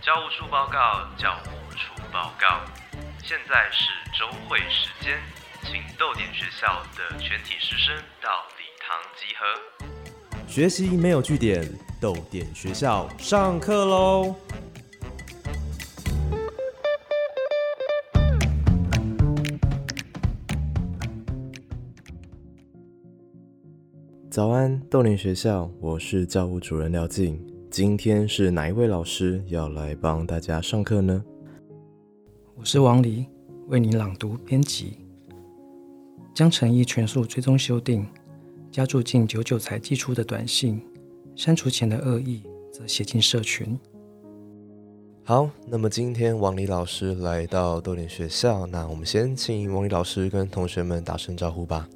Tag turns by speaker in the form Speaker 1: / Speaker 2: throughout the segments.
Speaker 1: 教务处报告，教务处报告。现在是周会时间，请豆点学校的全体师生到礼堂集合。
Speaker 2: 学习没有据点，豆点学校上课喽！早安，豆林学校，我是教务主任廖静。今天是哪一位老师要来帮大家上课呢？
Speaker 3: 我是王黎，为你朗读编辑，将诚意全数追踪修订，加注近久久才寄出的短信，删除前的恶意，则写进社群。
Speaker 2: 好，那么今天王黎老师来到豆点学校，那我们先请王黎老师跟同学们打声招呼吧。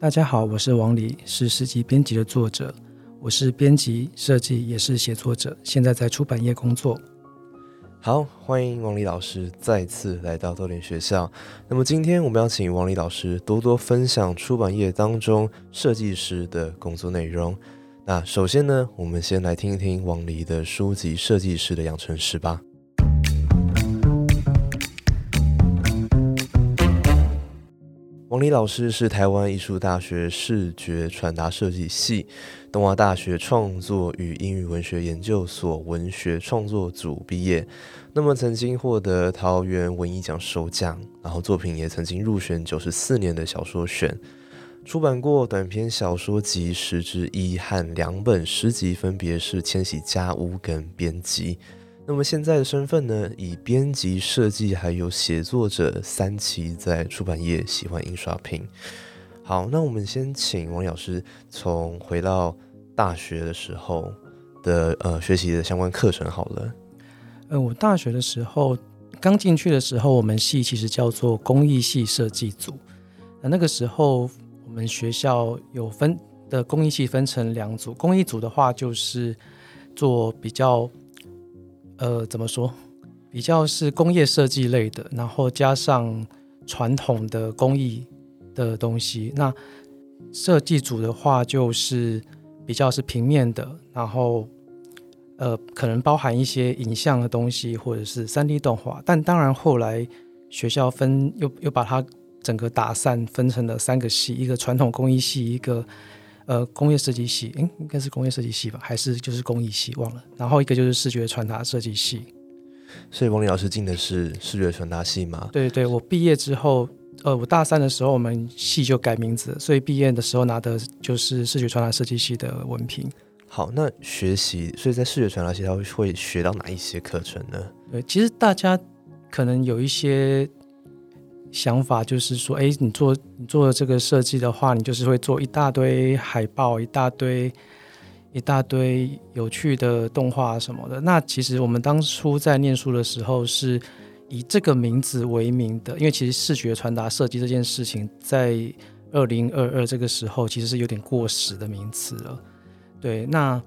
Speaker 3: 大家好，我是王黎，是诗集编辑的作者。我是编辑、设计，也是写作者，现在在出版业工作。
Speaker 2: 好，欢迎王黎老师再次来到豆点学校。那么今天我们要请王黎老师多多分享出版业当中设计师的工作内容。那首先呢，我们先来听一听王黎的书籍《设计师的养成史》吧。王黎老师是台湾艺术大学视觉传达设计系、东华大学创作与英语文学研究所文学创作组毕业。那么曾经获得桃园文艺奖首奖，然后作品也曾经入选九十四年的小说选，出版过短篇小说集十之一和两本诗集，分别是《千禧家屋》跟《编辑》。那么现在的身份呢？以编辑、设计还有写作者三期在出版业喜欢印刷品。好，那我们先请王老师从回到大学的时候的呃学习的相关课程好了。
Speaker 3: 呃，我大学的时候刚进去的时候，我们系其实叫做工艺系设计组。那那个时候我们学校有分的工艺系分成两组，工艺组的话就是做比较。呃，怎么说？比较是工业设计类的，然后加上传统的工艺的东西。那设计组的话，就是比较是平面的，然后呃，可能包含一些影像的东西，或者是三 D 动画。但当然后来学校分又又把它整个打散，分成了三个系：一个传统工艺系，一个。呃，工业设计系，应应该是工业设计系吧，还是就是工艺系，忘了。然后一个就是视觉传达设计系。
Speaker 2: 所以王林老师进的是视觉传达系吗？
Speaker 3: 对对，我毕业之后，呃，我大三的时候，我们系就改名字，所以毕业的时候拿的就是视觉传达设计系的文凭。
Speaker 2: 好，那学习，所以在视觉传达系他会学到哪一些课程呢？
Speaker 3: 对，其实大家可能有一些。想法就是说，哎，你做你做这个设计的话，你就是会做一大堆海报，一大堆一大堆有趣的动画什么的。那其实我们当初在念书的时候是以这个名字为名的，因为其实视觉传达设计这件事情在二零二二这个时候其实是有点过时的名词了。对，那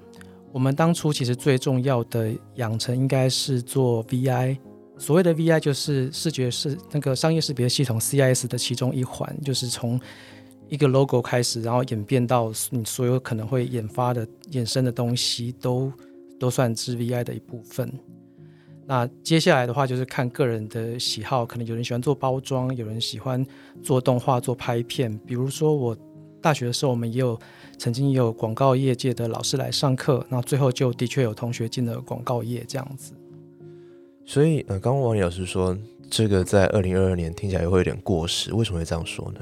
Speaker 3: 我们当初其实最重要的养成应该是做 VI。所谓的 VI 就是视觉是那个商业识别系统 CIS 的其中一环，就是从一个 logo 开始，然后演变到你所有可能会研发的衍生的东西，都都算是 VI 的一部分。那接下来的话就是看个人的喜好，可能有人喜欢做包装，有人喜欢做动画、做拍片。比如说我大学的时候，我们也有曾经也有广告业界的老师来上课，那最后就的确有同学进了广告业这样子。
Speaker 2: 所以，呃，刚刚王老师说这个在二零二二年听起来会有点过时，为什么会这样说呢？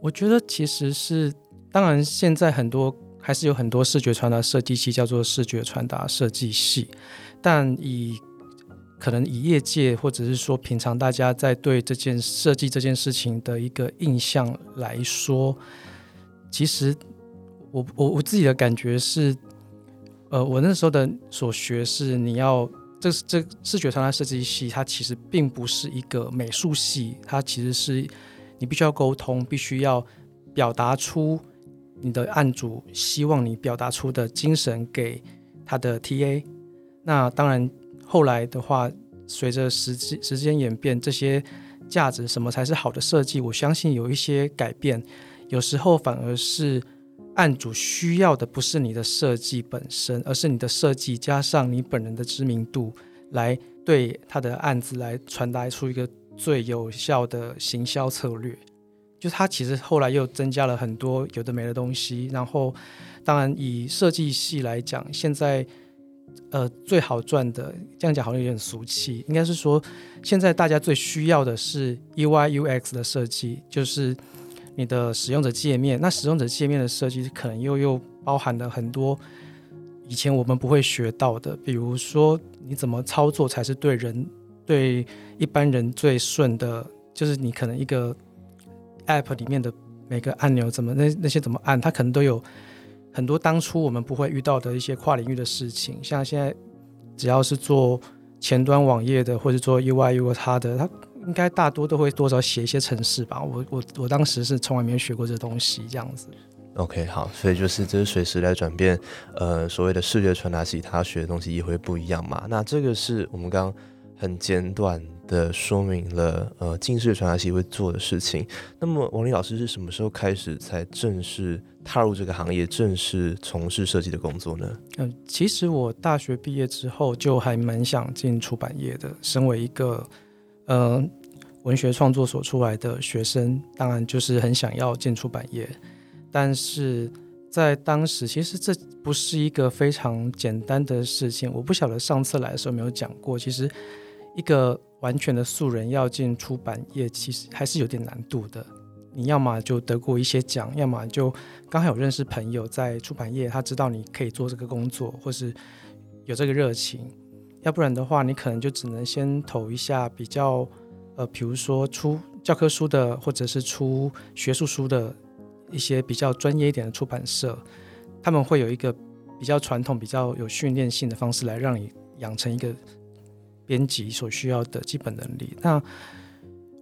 Speaker 3: 我觉得其实是，当然现在很多还是有很多视觉传达设计系叫做视觉传达设计系，但以可能以业界或者是说平常大家在对这件设计这件事情的一个印象来说，其实我我我自己的感觉是，呃，我那时候的所学是你要。这这视觉传达设计系，它其实并不是一个美术系，它其实是你必须要沟通，必须要表达出你的案主希望你表达出的精神给他的 TA。那当然，后来的话，随着时间时间演变，这些价值什么才是好的设计，我相信有一些改变。有时候反而是案主需要的不是你的设计本身，而是你的设计加上你本人的知名度，来对他的案子来传达出一个最有效的行销策略。就他其实后来又增加了很多有的没的东西，然后当然以设计系来讲，现在呃最好赚的，这样讲好像有点俗气，应该是说现在大家最需要的是 UI UX 的设计，就是你的使用者界面。那使用者界面的设计可能又又包含了很多以前我们不会学到的，比如说你怎么操作才是对人对一般人最顺的，就是你可能一个。App 里面的每个按钮怎么那那些怎么按，它可能都有很多当初我们不会遇到的一些跨领域的事情。像现在只要是做前端网页的，或者做 UI、UI 它的，它应该大多都会多少写一些程式吧。我我我当时是从来没有学过这东西，这样子。
Speaker 2: OK，好，所以就是这是随时来转变，呃，所谓的视觉传达系，他学的东西也会不一样嘛。那这个是我们刚刚很简短。的说明了，呃，近视传达系会做的事情。那么，王林老师是什么时候开始才正式踏入这个行业，正式从事设计的工作呢？
Speaker 3: 嗯，其实我大学毕业之后就还蛮想进出版业的。身为一个呃文学创作所出来的学生，当然就是很想要进出版业。但是在当时，其实这不是一个非常简单的事情。我不晓得上次来的时候没有讲过，其实一个。完全的素人要进出版业，其实还是有点难度的。你要么就得过一些奖，要么就刚好有认识朋友在出版业，他知道你可以做这个工作，或是有这个热情。要不然的话，你可能就只能先投一下比较，呃，比如说出教科书的，或者是出学术书的一些比较专业一点的出版社，他们会有一个比较传统、比较有训练性的方式来让你养成一个。编辑所需要的基本能力。那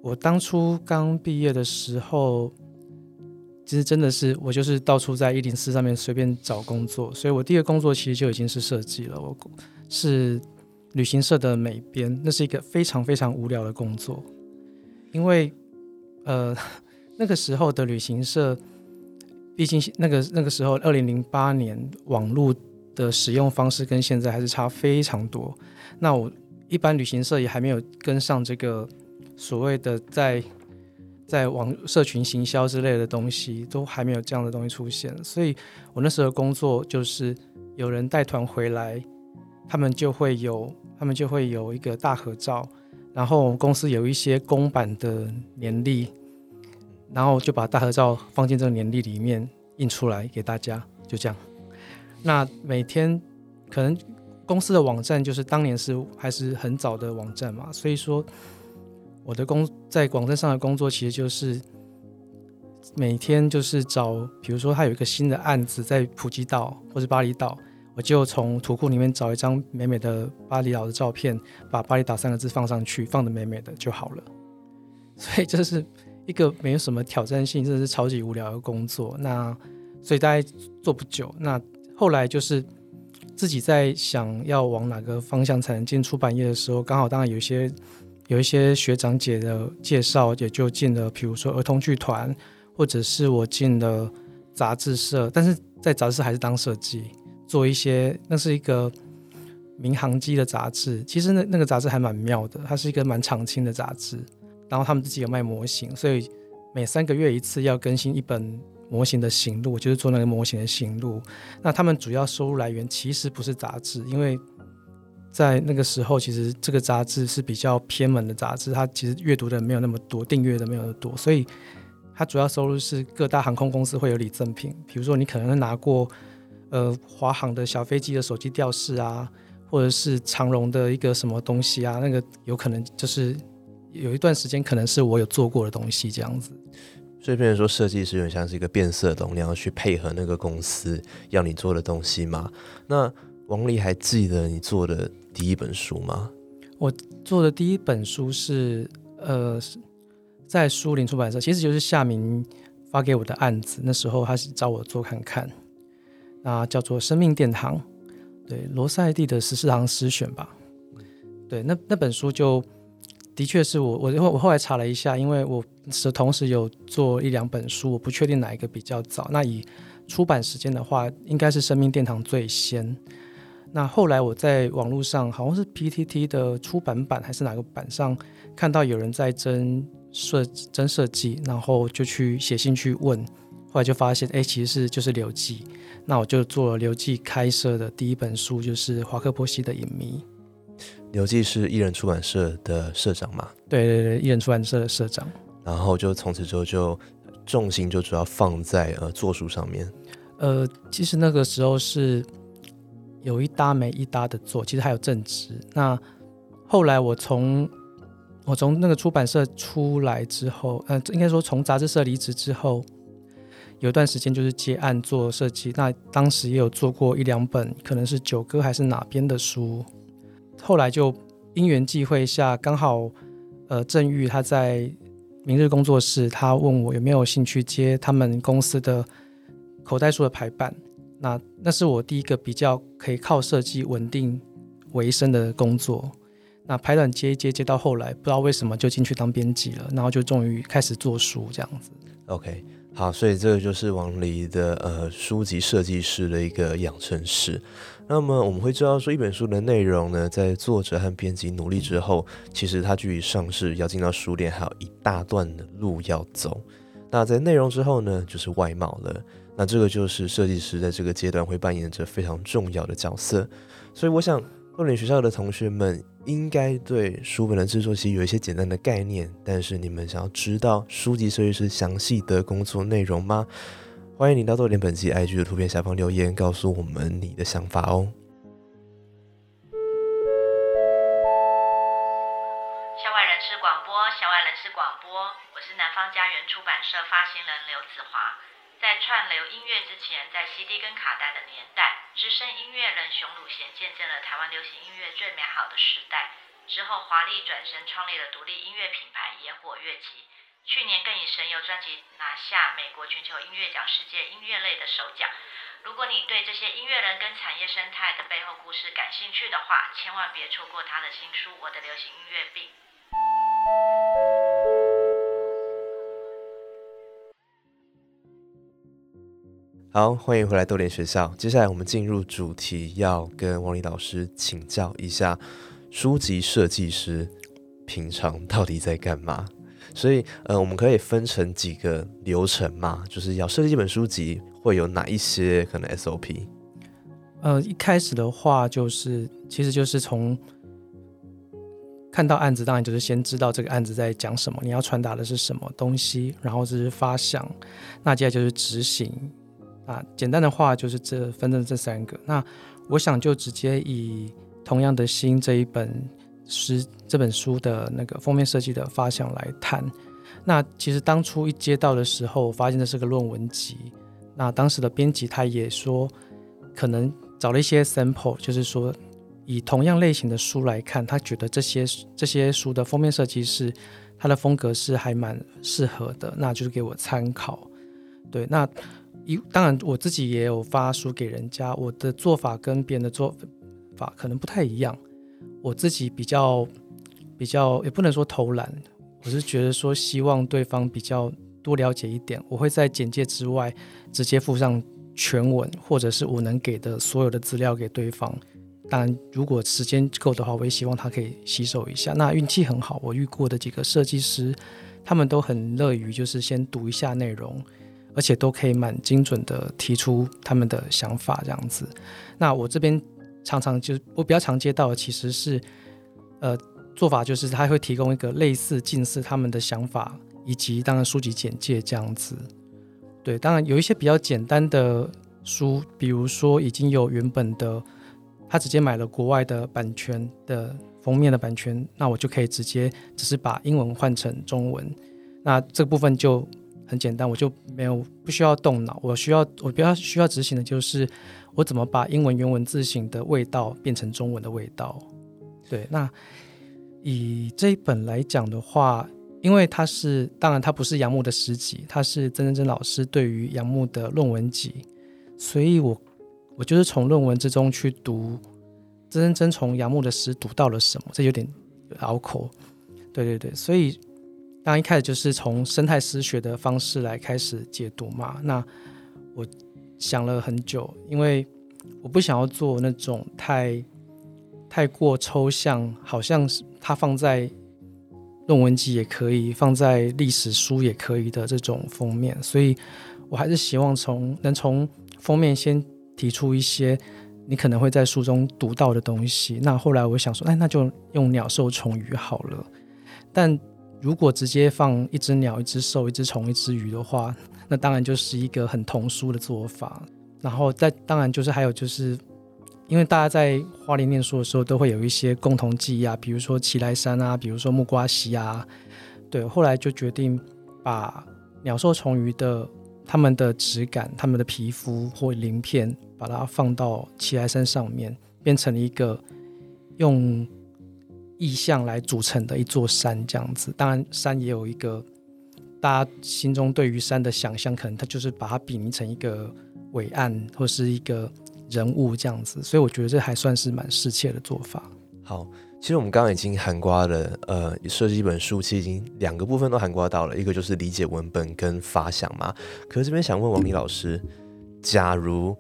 Speaker 3: 我当初刚毕业的时候，其实真的是我就是到处在一零四上面随便找工作，所以我第一个工作其实就已经是设计了。我是旅行社的美编，那是一个非常非常无聊的工作，因为呃 那个时候的旅行社，毕竟那个那个时候二零零八年网络的使用方式跟现在还是差非常多。那我。一般旅行社也还没有跟上这个所谓的在在网社群行销之类的东西，都还没有这样的东西出现。所以我那时候工作就是有人带团回来，他们就会有他们就会有一个大合照，然后我们公司有一些公版的年历，然后就把大合照放进这个年历里面印出来给大家，就这样。那每天可能。公司的网站就是当年是还是很早的网站嘛，所以说我的工在网站上的工作其实就是每天就是找，比如说他有一个新的案子在普吉岛或者巴厘岛，我就从图库里面找一张美美的巴厘岛的照片，把巴厘岛三个字放上去，放的美美的就好了。所以这是一个没有什么挑战性，真的是超级无聊的工作。那所以大概做不久，那后来就是。自己在想要往哪个方向才能进出版业的时候，刚好当然有一些有一些学长姐的介绍，也就进了，比如说儿童剧团，或者是我进了杂志社，但是在杂志社还是当设计，做一些那是一个民航机的杂志，其实那那个杂志还蛮妙的，它是一个蛮常青的杂志，然后他们自己有卖模型，所以每三个月一次要更新一本。模型的行路，就是做那个模型的行路。那他们主要收入来源其实不是杂志，因为在那个时候，其实这个杂志是比较偏门的杂志，它其实阅读的没有那么多，订阅的没有那么多，所以它主要收入是各大航空公司会有礼赠品，比如说你可能拿过呃华航的小飞机的手机吊饰啊，或者是长荣的一个什么东西啊，那个有可能就是有一段时间可能是我有做过的东西这样子。
Speaker 2: 所以，变成说设计师有点像是一个变色龙，你要去配合那个公司要你做的东西嘛？那王丽还记得你做的第一本书吗？
Speaker 3: 我做的第一本书是呃，在书林出版社，其实就是夏明发给我的案子。那时候他是找我做看看，那叫做《生命殿堂》，对罗塞蒂的十四堂诗选吧。对，那那本书就的确是我我我后来查了一下，因为我是同时有做一两本书，我不确定哪一个比较早。那以出版时间的话，应该是生命殿堂最先。那后来我在网络上，好像是 PTT 的出版版还是哪个版上看到有人在征设征设计，然后就去写信去问，后来就发现，哎，其实是就是刘记。那我就做了刘记开设的第一本书，就是华克波西的影迷。
Speaker 2: 刘记是艺人出版社的社长嘛？
Speaker 3: 对对对，艺人出版社的社长。
Speaker 2: 然后就从此之后就重心就主要放在呃做书上面。
Speaker 3: 呃，其实那个时候是。有一搭没一搭的做，其实还有正职。那后来我从我从那个出版社出来之后，呃，应该说从杂志社离职之后，有一段时间就是接案做设计。那当时也有做过一两本，可能是九歌还是哪边的书。后来就因缘际会下，刚好呃郑玉他在明日工作室，他问我有没有兴趣接他们公司的口袋书的排版。那那是我第一个比较可以靠设计稳定为生的工作。那排版接一接接到后来，不知道为什么就进去当编辑了，然后就终于开始做书这样子。
Speaker 2: OK，好，所以这个就是王黎的呃书籍设计师的一个养成史。那么我们会知道说，一本书的内容呢，在作者和编辑努力之后，其实它距离上市要进到书店还有一大段的路要走。那在内容之后呢，就是外貌了。那这个就是设计师在这个阶段会扮演着非常重要的角色，所以我想，洛林学校的同学们应该对书本的制作其实有一些简单的概念，但是你们想要知道书籍设计师详细的工作内容吗？欢迎你到豆点本期 IG 的图片下方留言，告诉我们你的想法哦。
Speaker 4: 校外人士广播，校外人士广播，我是南方家园出版社发行人刘子华。在串流音乐之前，在 CD 跟卡带的年代，资深音乐人熊鲁贤见证了台湾流行音乐最美好的时代。之后华丽转身，创立了独立音乐品牌野火乐集。去年更以神游专辑拿下美国全球音乐奖世界音乐类的首奖。如果你对这些音乐人跟产业生态的背后故事感兴趣的话，千万别错过他的新书《我的流行音乐病》。
Speaker 2: 好，欢迎回来豆点学校。接下来我们进入主题，要跟王丽老师请教一下，书籍设计师平常到底在干嘛？所以，呃，我们可以分成几个流程嘛，就是要设计一本书籍，会有哪一些可能 SOP？
Speaker 3: 呃，一开始的话，就是其实就是从看到案子，当然就是先知道这个案子在讲什么，你要传达的是什么东西，然后就是发想，那接下来就是执行。啊，简单的话就是这分成这三个。那我想就直接以同样的心这一本诗这本书的那个封面设计的发想来谈。那其实当初一接到的时候，发现这是个论文集。那当时的编辑他也说，可能找了一些 sample，就是说以同样类型的书来看，他觉得这些这些书的封面设计是他的风格是还蛮适合的，那就是给我参考。对，那。一当然，我自己也有发书给人家，我的做法跟别人的做法可能不太一样。我自己比较比较，也不能说偷懒，我是觉得说希望对方比较多了解一点。我会在简介之外直接附上全文，或者是我能给的所有的资料给对方。当然，如果时间够的话，我也希望他可以吸收一下。那运气很好，我遇过的几个设计师，他们都很乐于就是先读一下内容。而且都可以蛮精准的提出他们的想法，这样子。那我这边常常就是我比较常接到的，其实是呃做法就是他会提供一个类似近似他们的想法，以及当然书籍简介这样子。对，当然有一些比较简单的书，比如说已经有原本的，他直接买了国外的版权的封面的版权，那我就可以直接只是把英文换成中文，那这部分就。很简单，我就没有不需要动脑，我需要我比较需要执行的就是我怎么把英文原文字型的味道变成中文的味道。对，那以这一本来讲的话，因为它是当然它不是杨牧的诗集，它是曾真真老师对于杨牧的论文集，所以我我就是从论文之中去读曾真真从杨牧的诗读到了什么，这有点拗口。对对对，所以当一开始就是从生态诗学的方式来开始解读嘛。那我想了很久，因为我不想要做那种太太过抽象，好像是它放在论文集也可以，放在历史书也可以的这种封面，所以我还是希望从能从封面先提出一些你可能会在书中读到的东西。那后来我想说，哎，那就用鸟兽虫鱼好了。但如果直接放一只鸟、一只兽、一只虫、一只鱼的话，那当然就是一个很童书的做法。然后再当然就是还有就是。因为大家在花莲念书的时候，都会有一些共同记忆啊，比如说奇来山啊，比如说木瓜溪啊，对。后来就决定把鸟兽虫鱼的它们的质感、它们的皮肤或鳞片，把它放到奇来山上面，变成了一个用意象来组成的一座山这样子。当然，山也有一个大家心中对于山的想象，可能它就是把它比拟成一个伟岸或是一个。人物这样子，所以我觉得这还算是蛮适切的做法。
Speaker 2: 好，其实我们刚刚已经含刮了，呃，设计一本书，其实已经两个部分都含刮到了，一个就是理解文本跟发想嘛。可是这边想问王明老师，假如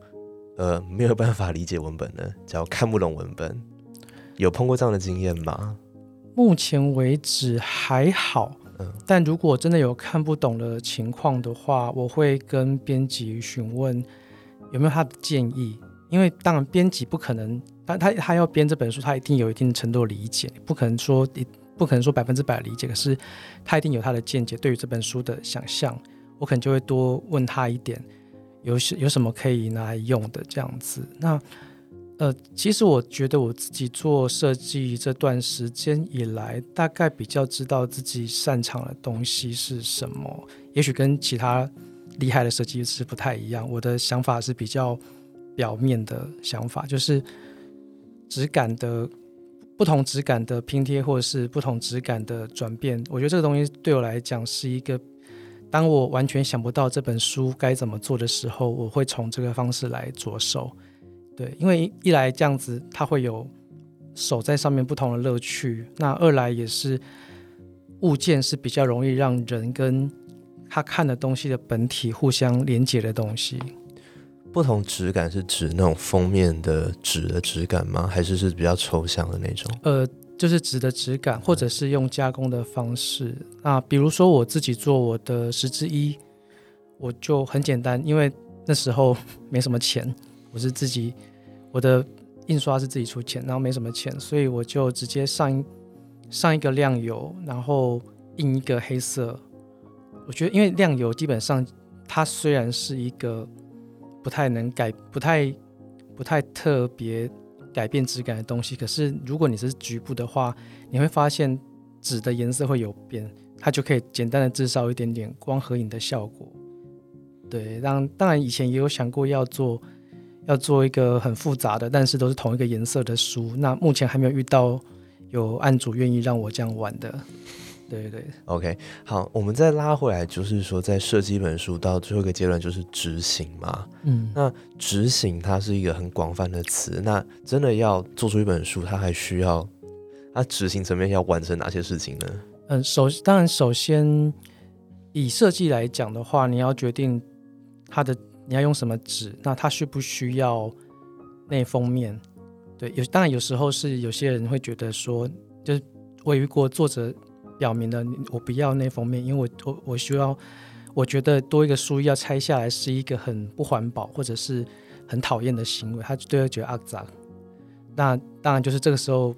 Speaker 2: 呃没有办法理解文本呢？假如看不懂文本，有碰过这样的经验吗？
Speaker 3: 目前为止还好，嗯，但如果真的有看不懂的情况的话，我会跟编辑询问有没有他的建议。因为当然，编辑不可能，他他他要编这本书，他一定有一定程度的理解，不可能说一不可能说百分之百理解。可是他一定有他的见解，对于这本书的想象，我可能就会多问他一点，有有什么可以拿来用的这样子。那呃，其实我觉得我自己做设计这段时间以来，大概比较知道自己擅长的东西是什么，也许跟其他厉害的设计师不太一样。我的想法是比较。表面的想法就是质感的不同，质感的拼贴，或者是不同质感的转变。我觉得这个东西对我来讲是一个，当我完全想不到这本书该怎么做的时候，我会从这个方式来着手。对，因为一来这样子，它会有手在上面不同的乐趣；那二来也是物件是比较容易让人跟他看的东西的本体互相连接的东西。
Speaker 2: 不同质感是指那种封面的纸的质感吗？还是是比较抽象的那种？
Speaker 3: 呃，就是纸的质感，或者是用加工的方式。那比如说我自己做我的十之一，我就很简单，因为那时候 没什么钱，我是自己我的印刷是自己出钱，然后没什么钱，所以我就直接上上一个亮油，然后印一个黑色。我觉得，因为亮油基本上它虽然是一个。不太能改，不太不太特别改变质感的东西。可是如果你是局部的话，你会发现纸的颜色会有变，它就可以简单的制造一点点光合影的效果。对，当当然以前也有想过要做要做一个很复杂的，但是都是同一个颜色的书。那目前还没有遇到有案主愿意让我这样玩的。对对
Speaker 2: ，OK，好，我们再拉回来，就是说，在设计一本书到最后一个阶段，就是执行嘛。嗯，那执行它是一个很广泛的词，那真的要做出一本书，它还需要它执行层面要完成哪些事情呢？
Speaker 3: 嗯，首当然首先以设计来讲的话，你要决定它的你要用什么纸，那它需不需要内封面？对，有当然有时候是有些人会觉得说，就是我遇过作者。表明了我不要那封面，因为我我我需要，我觉得多一个书要拆下来是一个很不环保或者是很讨厌的行为，他就会觉得肮脏。那当然就是这个时候，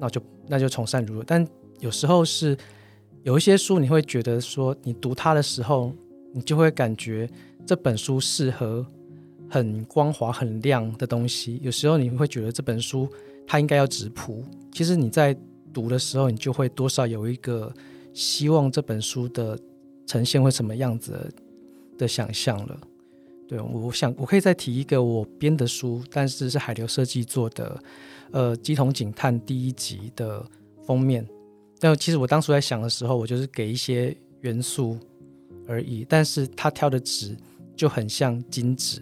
Speaker 3: 那就那就从善如流。但有时候是有一些书，你会觉得说你读它的时候，你就会感觉这本书适合很光滑很亮的东西。有时候你会觉得这本书它应该要直铺。其实你在。读的时候，你就会多少有一个希望这本书的呈现会什么样子的想象了。对，我想我可以再提一个我编的书，但是是海流设计做的，呃，《鸡同警探》第一集的封面。但其实我当初在想的时候，我就是给一些元素而已，但是他挑的纸就很像金纸，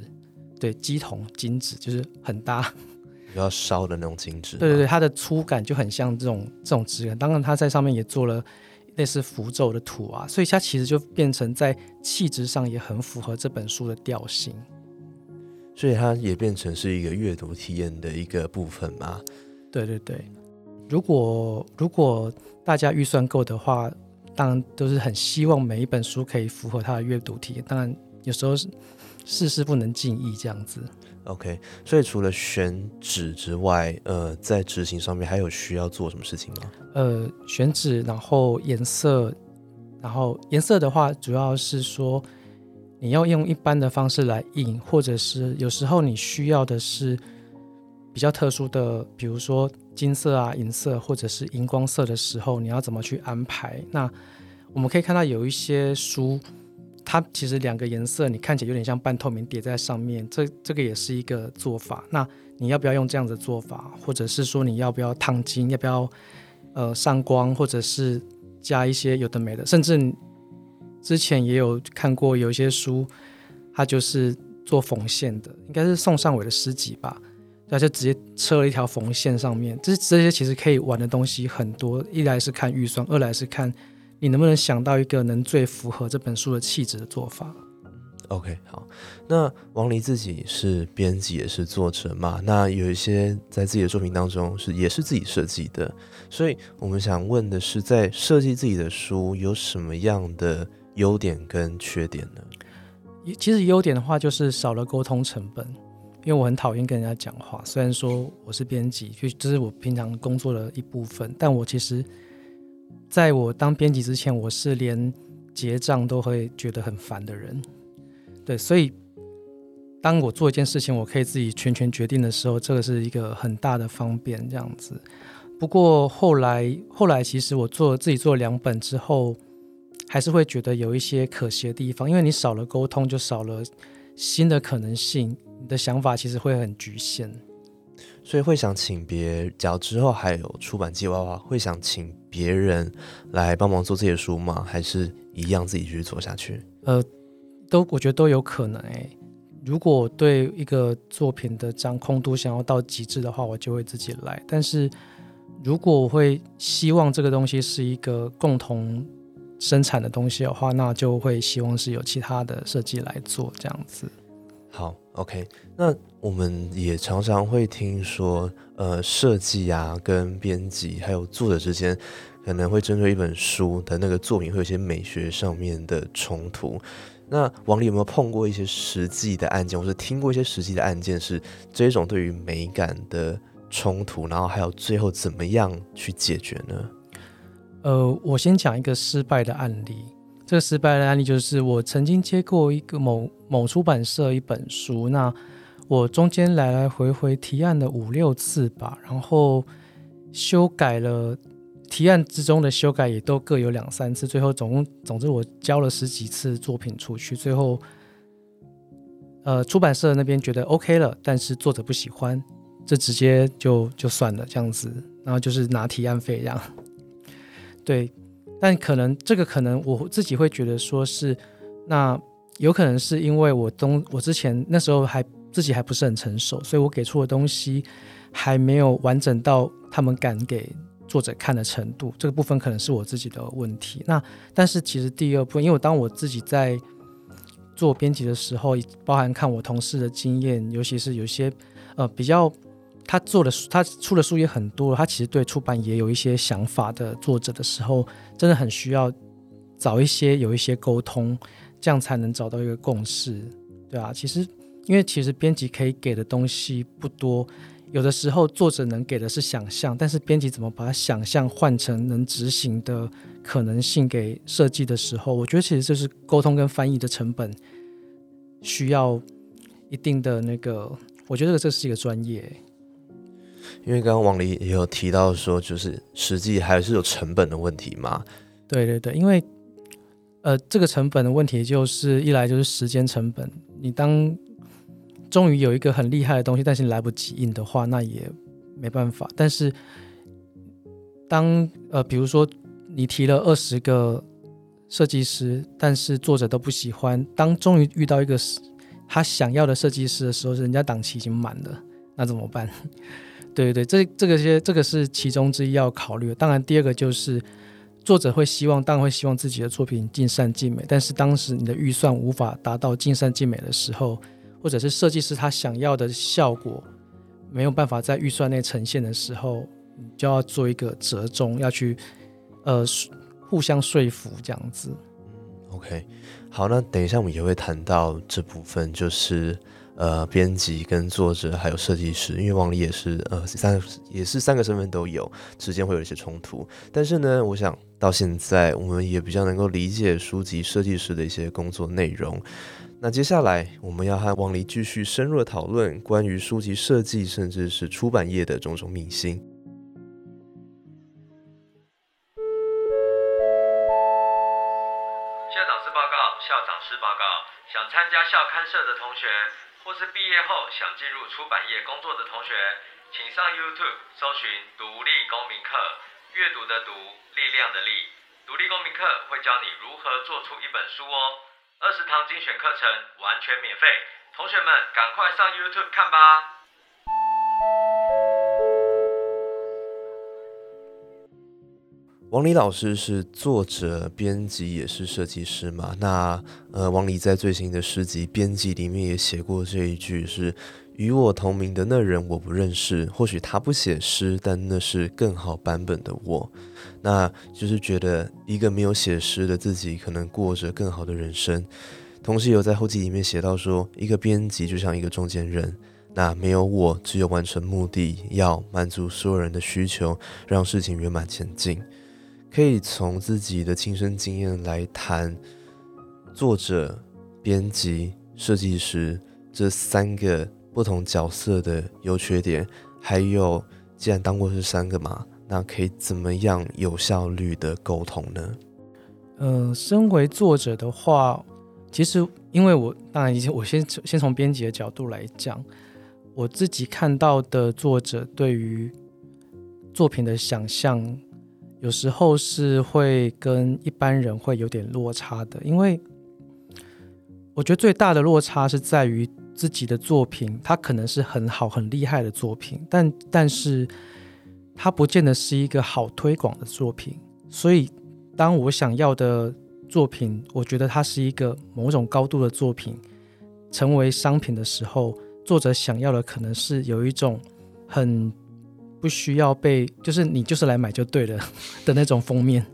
Speaker 3: 对，鸡同金纸就是很大。
Speaker 2: 比较烧的那种金纸，
Speaker 3: 对对对，它的粗感就很像这种这种质感。当然，它在上面也做了类似符咒的图啊，所以它其实就变成在气质上也很符合这本书的调性。
Speaker 2: 所以它也变成是一个阅读体验的一个部分嘛。
Speaker 3: 对对对，如果如果大家预算够的话，当然都是很希望每一本书可以符合他的阅读体验。当然有时候是事事不能尽意这样子。
Speaker 2: OK，所以除了选址之外，呃，在执行上面还有需要做什么事情吗？
Speaker 3: 呃，选址，然后颜色，然后颜色的话，主要是说你要用一般的方式来印，或者是有时候你需要的是比较特殊的，比如说金色啊、银色或者是荧光色的时候，你要怎么去安排？那我们可以看到有一些书，它其实两个颜色你看起来有点像半透明叠在上面，这这个也是一个做法。那你要不要用这样的做法，或者是说你要不要烫金，要不要呃上光，或者是加一些有的没的，甚至之前也有看过有一些书，它就是做缝线的，应该是宋尚伟的诗集吧。他就直接车了一条缝线上面，这这些其实可以玩的东西很多。一来是看预算，二来是看你能不能想到一个能最符合这本书的气质的做法。
Speaker 2: OK，好，那王黎自己是编辑也是作者嘛，那有一些在自己的作品当中是也是自己设计的，所以我们想问的是，在设计自己的书有什么样的优点跟缺点呢？
Speaker 3: 其实优点的话就是少了沟通成本，因为我很讨厌跟人家讲话。虽然说我是编辑，就这是我平常工作的一部分，但我其实在我当编辑之前，我是连结账都会觉得很烦的人。对，所以当我做一件事情，我可以自己全权决定的时候，这个是一个很大的方便，这样子。不过后来，后来其实我做自己做两本之后，还是会觉得有一些可惜的地方，因为你少了沟通，就少了新的可能性，你的想法其实会很局限。
Speaker 2: 所以会想请别，假如之后还有出版计划的话，会想请别人来帮忙做这些书吗？还是一样自己继续做下去？
Speaker 3: 呃，都我觉得都有可能诶、如果对一个作品的掌控度想要到极致的话，我就会自己来。但是如果我会希望这个东西是一个共同生产的东西的话，那就会希望是有其他的设计来做这样子。
Speaker 2: 好，OK，那我们也常常会听说，呃，设计啊，跟编辑还有作者之间，可能会针对一本书的那个作品，会有一些美学上面的冲突。那王力有没有碰过一些实际的案件，或是听过一些实际的案件，是这种对于美感的冲突，然后还有最后怎么样去解决呢？
Speaker 3: 呃，我先讲一个失败的案例。这个失败的案例就是我曾经接过一个某某出版社一本书，那我中间来来回回提案了五六次吧，然后修改了提案之中的修改也都各有两三次，最后总共总之我交了十几次作品出去，最后呃出版社那边觉得 OK 了，但是作者不喜欢，这直接就就算了这样子，然后就是拿提案费这样。对，但可能这个可能我自己会觉得说是，那有可能是因为我东我之前那时候还自己还不是很成熟，所以我给出的东西还没有完整到他们敢给作者看的程度，这个部分可能是我自己的问题。那但是其实第二部分，因为我当我自己在做编辑的时候，包含看我同事的经验，尤其是有些呃比较。他做的书，他出的书也很多，他其实对出版也有一些想法的作者的时候，真的很需要找一些有一些沟通，这样才能找到一个共识，对啊，其实因为其实编辑可以给的东西不多，有的时候作者能给的是想象，但是编辑怎么把想象换成能执行的可能性给设计的时候，我觉得其实就是沟通跟翻译的成本需要一定的那个，我觉得这是一个专业。
Speaker 2: 因为刚刚王黎也有提到说，就是实际还是有成本的问题嘛。
Speaker 3: 对对对，因为呃，这个成本的问题就是一来就是时间成本，你当终于有一个很厉害的东西，但是来不及印的话，那也没办法。但是当呃，比如说你提了二十个设计师，但是作者都不喜欢，当终于遇到一个他想要的设计师的时候，人家档期已经满了，那怎么办？对对对，这这个些这个是其中之一要考虑的。当然，第二个就是作者会希望，当然会希望自己的作品尽善尽美，但是当时你的预算无法达到尽善尽美的时候，或者是设计师他想要的效果没有办法在预算内呈现的时候，你就要做一个折中，要去呃互相说服这样子。
Speaker 2: OK，好，那等一下我们也会谈到这部分，就是呃，编辑跟作者还有设计师，因为王黎也是呃三也是三个身份都有，之间会有一些冲突。但是呢，我想到现在我们也比较能够理解书籍设计师的一些工作内容。那接下来我们要和王黎继续深入的讨论关于书籍设计，甚至是出版业的种种秘辛。
Speaker 1: 是毕业后想进入出版业工作的同学，请上 YouTube 搜寻“独立公民课”，阅读的读，力量的力。独立公民课会教你如何做出一本书哦。二十堂精选课程完全免费，同学们赶快上 YouTube 看吧。
Speaker 2: 王黎老师是作者、编辑，也是设计师嘛。那呃，王黎在最新的诗集《编辑》里面也写过这一句是：“与我同名的那人我不认识，或许他不写诗，但那是更好版本的我。”那就是觉得一个没有写诗的自己，可能过着更好的人生。同时有在后记里面写到说，一个编辑就像一个中间人，那没有我，只有完成目的，要满足所有人的需求，让事情圆满前进。可以从自己的亲身经验来谈作者、编辑、设计师这三个不同角色的优缺点，还有既然当过这三个嘛，那可以怎么样有效率的沟通呢？
Speaker 3: 呃，身为作者的话，其实因为我当然已经我先先从编辑的角度来讲，我自己看到的作者对于作品的想象。有时候是会跟一般人会有点落差的，因为我觉得最大的落差是在于自己的作品，它可能是很好、很厉害的作品，但但是它不见得是一个好推广的作品。所以，当我想要的作品，我觉得它是一个某种高度的作品，成为商品的时候，作者想要的可能是有一种很。不需要被，就是你就是来买就对了 的那种封面，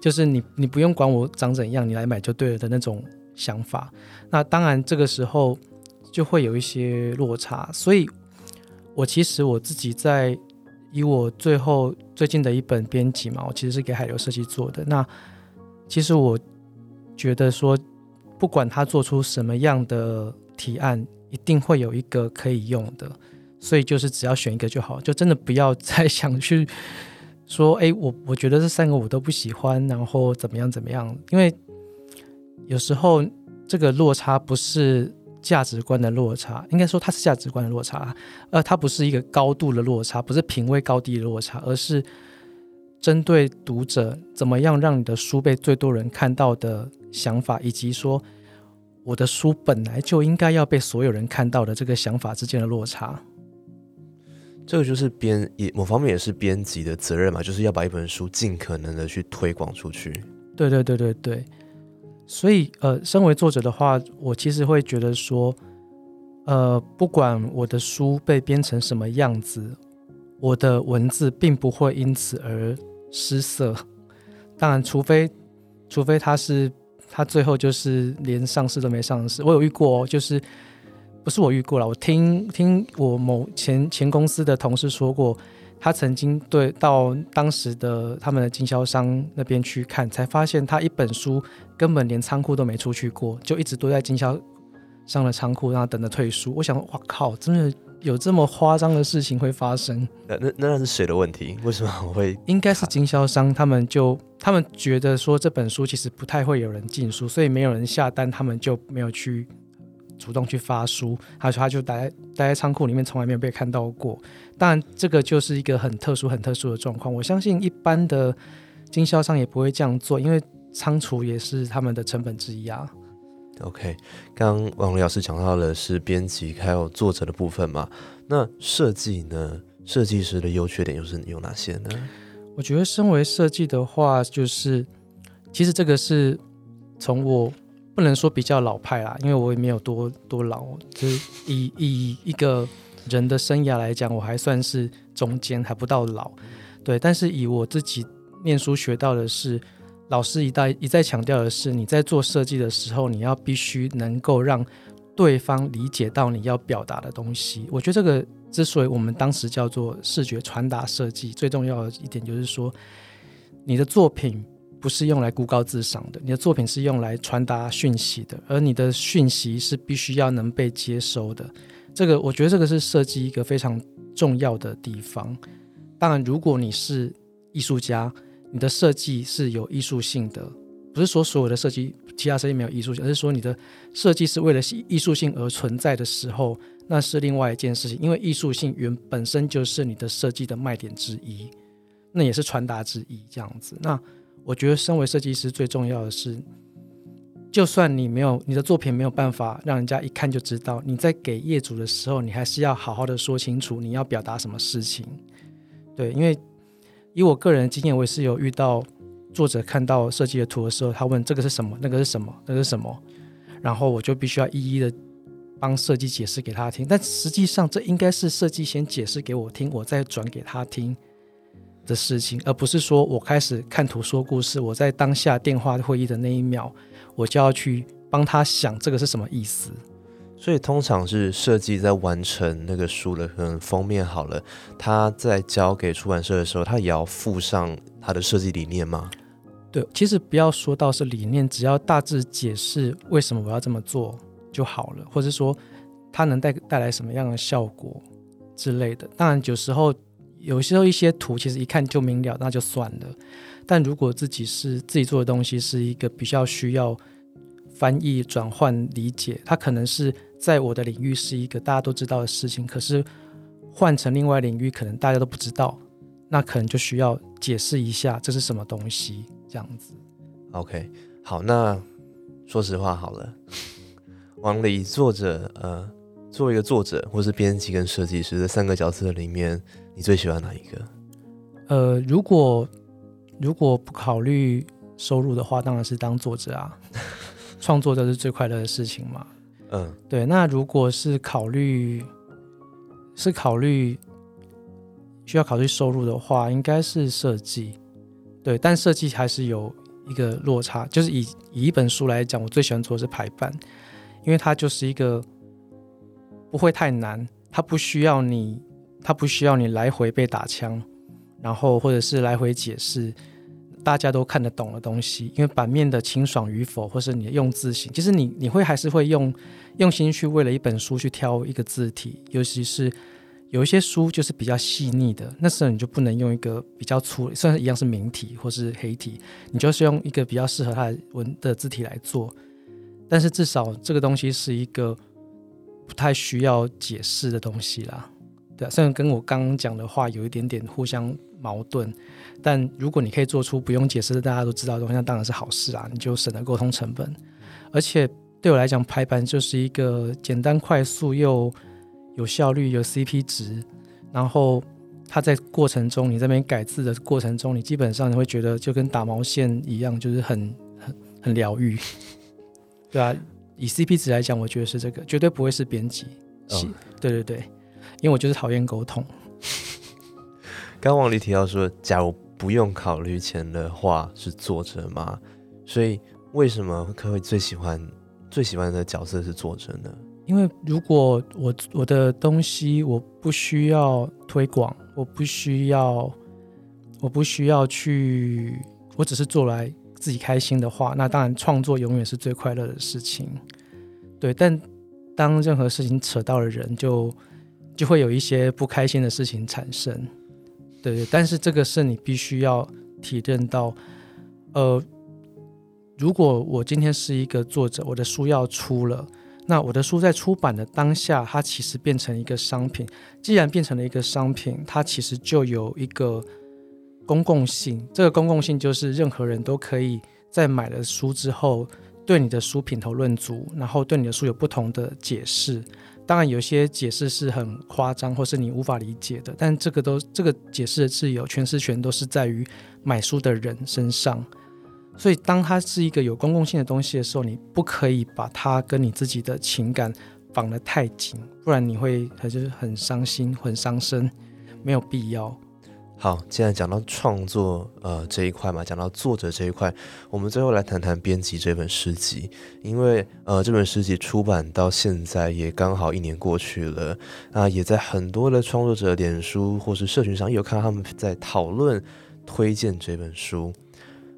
Speaker 3: 就是你你不用管我长怎样，你来买就对了的那种想法。那当然这个时候就会有一些落差，所以我其实我自己在以我最后最近的一本编辑嘛，我其实是给海流设计做的。那其实我觉得说，不管他做出什么样的提案，一定会有一个可以用的。所以就是只要选一个就好，就真的不要再想去说，哎，我我觉得这三个我都不喜欢，然后怎么样怎么样？因为有时候这个落差不是价值观的落差，应该说它是价值观的落差，呃，它不是一个高度的落差，不是品味高低的落差，而是针对读者怎么样让你的书被最多人看到的想法，以及说我的书本来就应该要被所有人看到的这个想法之间的落差。
Speaker 2: 这个就是编也某方面也是编辑的责任嘛，就是要把一本书尽可能的去推广出去。
Speaker 3: 对对对对对，所以呃，身为作者的话，我其实会觉得说，呃，不管我的书被编成什么样子，我的文字并不会因此而失色。当然，除非除非他是他最后就是连上市都没上市，我有遇过、哦，就是。不是我遇过了，我听听我某前前公司的同事说过，他曾经对到当时的他们的经销商那边去看，才发现他一本书根本连仓库都没出去过，就一直都在经销商的仓库，然后等着退书。我想，哇靠，真的有这么夸张的事情会发生？
Speaker 2: 那那那是谁的问题？为什么我会？
Speaker 3: 应该是经销商，他们就他们觉得说这本书其实不太会有人进书，所以没有人下单，他们就没有去。主动去发书，他说他就待待在仓库里面，从来没有被看到过。当然，这个就是一个很特殊、很特殊的状况。我相信一般的经销商也不会这样做，因为仓储也是他们的成本之一啊。
Speaker 2: OK，刚刚王老师讲到的是编辑还有作者的部分嘛？那设计呢？设计师的优缺点又是有哪些呢？
Speaker 3: 我觉得身为设计的话，就是其实这个是从我不能说比较老派啦，因为我也没有多多老，就是以以一个人的生涯来讲，我还算是中间，还不到老。对，但是以我自己念书学到的是，老师一再一再强调的是，你在做设计的时候，你要必须能够让对方理解到你要表达的东西。我觉得这个。之所以我们当时叫做视觉传达设计，最重要的一点就是说，你的作品不是用来孤高自赏的，你的作品是用来传达讯息的，而你的讯息是必须要能被接收的。这个我觉得这个是设计一个非常重要的地方。当然，如果你是艺术家，你的设计是有艺术性的，不是说所有的设计其他设计没有艺术性，而是说你的设计是为了艺术性而存在的时候。那是另外一件事情，因为艺术性原本身就是你的设计的卖点之一，那也是传达之一，这样子。那我觉得，身为设计师最重要的是，就算你没有你的作品没有办法让人家一看就知道，你在给业主的时候，你还是要好好的说清楚你要表达什么事情。对，因为以我个人的经验，我也是有遇到作者看到设计的图的时候，他问这个是什么，那个是什么，那个是什么，然后我就必须要一一的。帮设计解释给他听，但实际上这应该是设计先解释给我听，我再转给他听的事情，而不是说我开始看图说故事。我在当下电话会议的那一秒，我就要去帮他想这个是什么意思。
Speaker 2: 所以通常是设计在完成那个书的可能封面好了，他在交给出版社的时候，他也要附上他的设计理念吗？
Speaker 3: 对，其实不要说到是理念，只要大致解释为什么我要这么做。就好了，或者说它能带带来什么样的效果之类的。当然，有时候有时候一些图其实一看就明了，那就算了。但如果自己是自己做的东西，是一个比较需要翻译、转换、理解，它可能是在我的领域是一个大家都知道的事情，可是换成另外领域，可能大家都不知道，那可能就需要解释一下这是什么东西，这样子。
Speaker 2: OK，好，那说实话好了。往里作者，呃，作为一个作者，或是编辑跟设计师这三个角色里面，你最喜欢哪一个？
Speaker 3: 呃，如果如果不考虑收入的话，当然是当作者啊，创作者是最快乐的事情嘛。嗯，对。那如果是考虑是考虑需要考虑收入的话，应该是设计。对，但设计还是有一个落差，就是以以一本书来讲，我最喜欢做的是排版。因为它就是一个不会太难，它不需要你，它不需要你来回被打枪，然后或者是来回解释，大家都看得懂的东西。因为版面的清爽与否，或是你的用字型，其实你你会还是会用用心去为了一本书去挑一个字体，尤其是有一些书就是比较细腻的，那时候你就不能用一个比较粗，虽然一样是明体或是黑体，你就是用一个比较适合它的文的字体来做。但是至少这个东西是一个不太需要解释的东西啦，对啊，虽然跟我刚刚讲的话有一点点互相矛盾，但如果你可以做出不用解释的大家都知道的东西，那当然是好事啊，你就省了沟通成本。而且对我来讲，排版就是一个简单、快速又有效率、有 CP 值，然后它在过程中你这边改字的过程中，你基本上你会觉得就跟打毛线一样，就是很很很疗愈。对啊，以 CP 值来讲，我觉得是这个，绝对不会是编辑。对对对，因为我就是讨厌沟通。
Speaker 2: 刚王丽提到说，假如不用考虑钱的话，是作者吗？所以为什么可会最喜欢最喜欢的角色是作者呢？
Speaker 3: 因为如果我我的东西我不需要推广，我不需要，我不需要去，我只是做来。自己开心的话，那当然创作永远是最快乐的事情。对，但当任何事情扯到了人，就就会有一些不开心的事情产生。对，但是这个是你必须要体认到。呃，如果我今天是一个作者，我的书要出了，那我的书在出版的当下，它其实变成一个商品。既然变成了一个商品，它其实就有一个。公共性，这个公共性就是任何人都可以在买了书之后，对你的书品头论足，然后对你的书有不同的解释。当然有些解释是很夸张，或是你无法理解的，但这个都这个解释是有诠释权，都是在于买书的人身上。所以，当它是一个有公共性的东西的时候，你不可以把它跟你自己的情感绑得太紧，不然你会很就是很伤心、很伤身，没有必要。
Speaker 2: 好，既然讲到创作呃这一块嘛，讲到作者这一块，我们最后来谈谈编辑这本诗集，因为呃这本诗集出版到现在也刚好一年过去了，那也在很多的创作者脸书或是社群上有看到他们在讨论推荐这本书。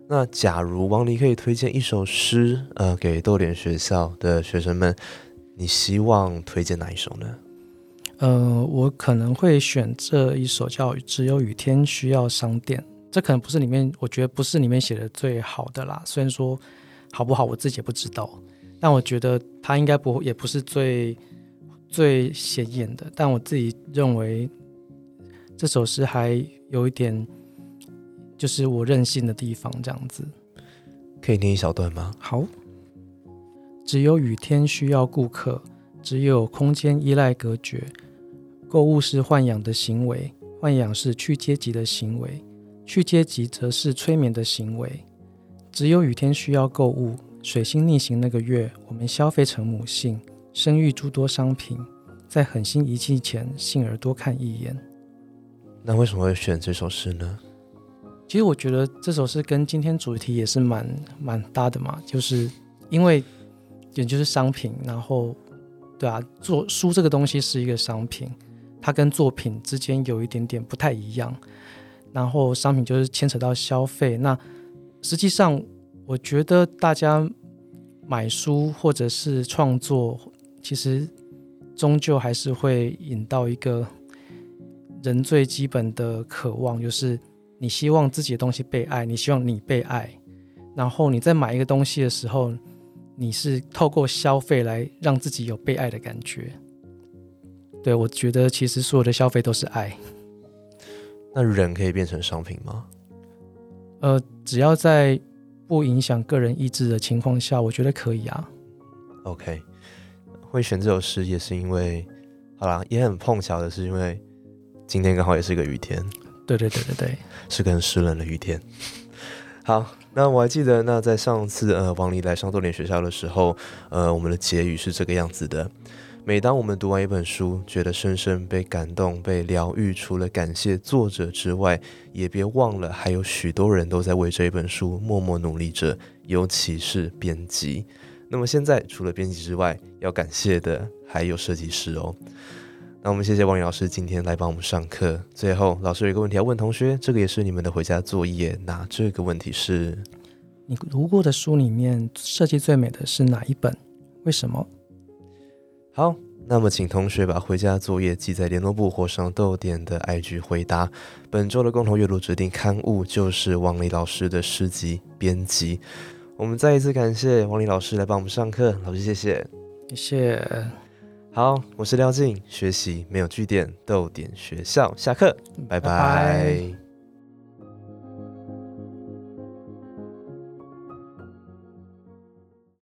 Speaker 2: 那假如王黎可以推荐一首诗，呃给豆点学校的学生们，你希望推荐哪一首呢？
Speaker 3: 呃，我可能会选这一首叫《只有雨天需要商店》，这可能不是里面，我觉得不是里面写的最好的啦。虽然说好不好，我自己也不知道，但我觉得它应该不也不是最最显眼的。但我自己认为这首诗还有一点，就是我任性的地方，这样子。
Speaker 2: 可以念一小段吗？
Speaker 3: 好，只有雨天需要顾客，只有空间依赖隔绝。购物是豢养的行为，豢养是去阶级的行为，去阶级则是催眠的行为。只有雨天需要购物，水星逆行那个月，我们消费成母性，生育诸多商品，在狠心遗弃前，幸而多看一眼。
Speaker 2: 那为什么会选这首诗呢？
Speaker 3: 其实我觉得这首诗跟今天主题也是蛮蛮搭的嘛，就是因为也就是商品，然后对啊，做书这个东西是一个商品。它跟作品之间有一点点不太一样，然后商品就是牵扯到消费。那实际上，我觉得大家买书或者是创作，其实终究还是会引到一个人最基本的渴望，就是你希望自己的东西被爱，你希望你被爱。然后你在买一个东西的时候，你是透过消费来让自己有被爱的感觉。对，我觉得其实所有的消费都是爱。
Speaker 2: 那人可以变成商品吗？
Speaker 3: 呃，只要在不影响个人意志的情况下，我觉得可以啊。
Speaker 2: OK，会选这首诗也是因为，好啦，也很碰巧的是因为今天刚好也是一个雨天。
Speaker 3: 对对对对对，
Speaker 2: 是个很湿冷的雨天。好，那我还记得，那在上次呃王黎来上多点学校的时候，呃，我们的结语是这个样子的。每当我们读完一本书，觉得深深被感动、被疗愈，除了感谢作者之外，也别忘了还有许多人都在为这一本书默默努力着，尤其是编辑。那么现在除了编辑之外，要感谢的还有设计师哦。那我们谢谢王宇老师今天来帮我们上课。最后，老师有一个问题要问同学，这个也是你们的回家作业。那这个问题是：
Speaker 3: 你读过的书里面设计最美的是哪一本？为什么？
Speaker 2: 好，那么请同学把回家作业记在联络簿或上豆点的 IG 回答。本周的共同阅读指定刊物就是王丽老师的诗集编辑。我们再一次感谢王丽老师来帮我们上课，老师谢谢，
Speaker 3: 谢谢。
Speaker 2: 好，我是廖静，学习没有据点，豆点学校下课，拜拜。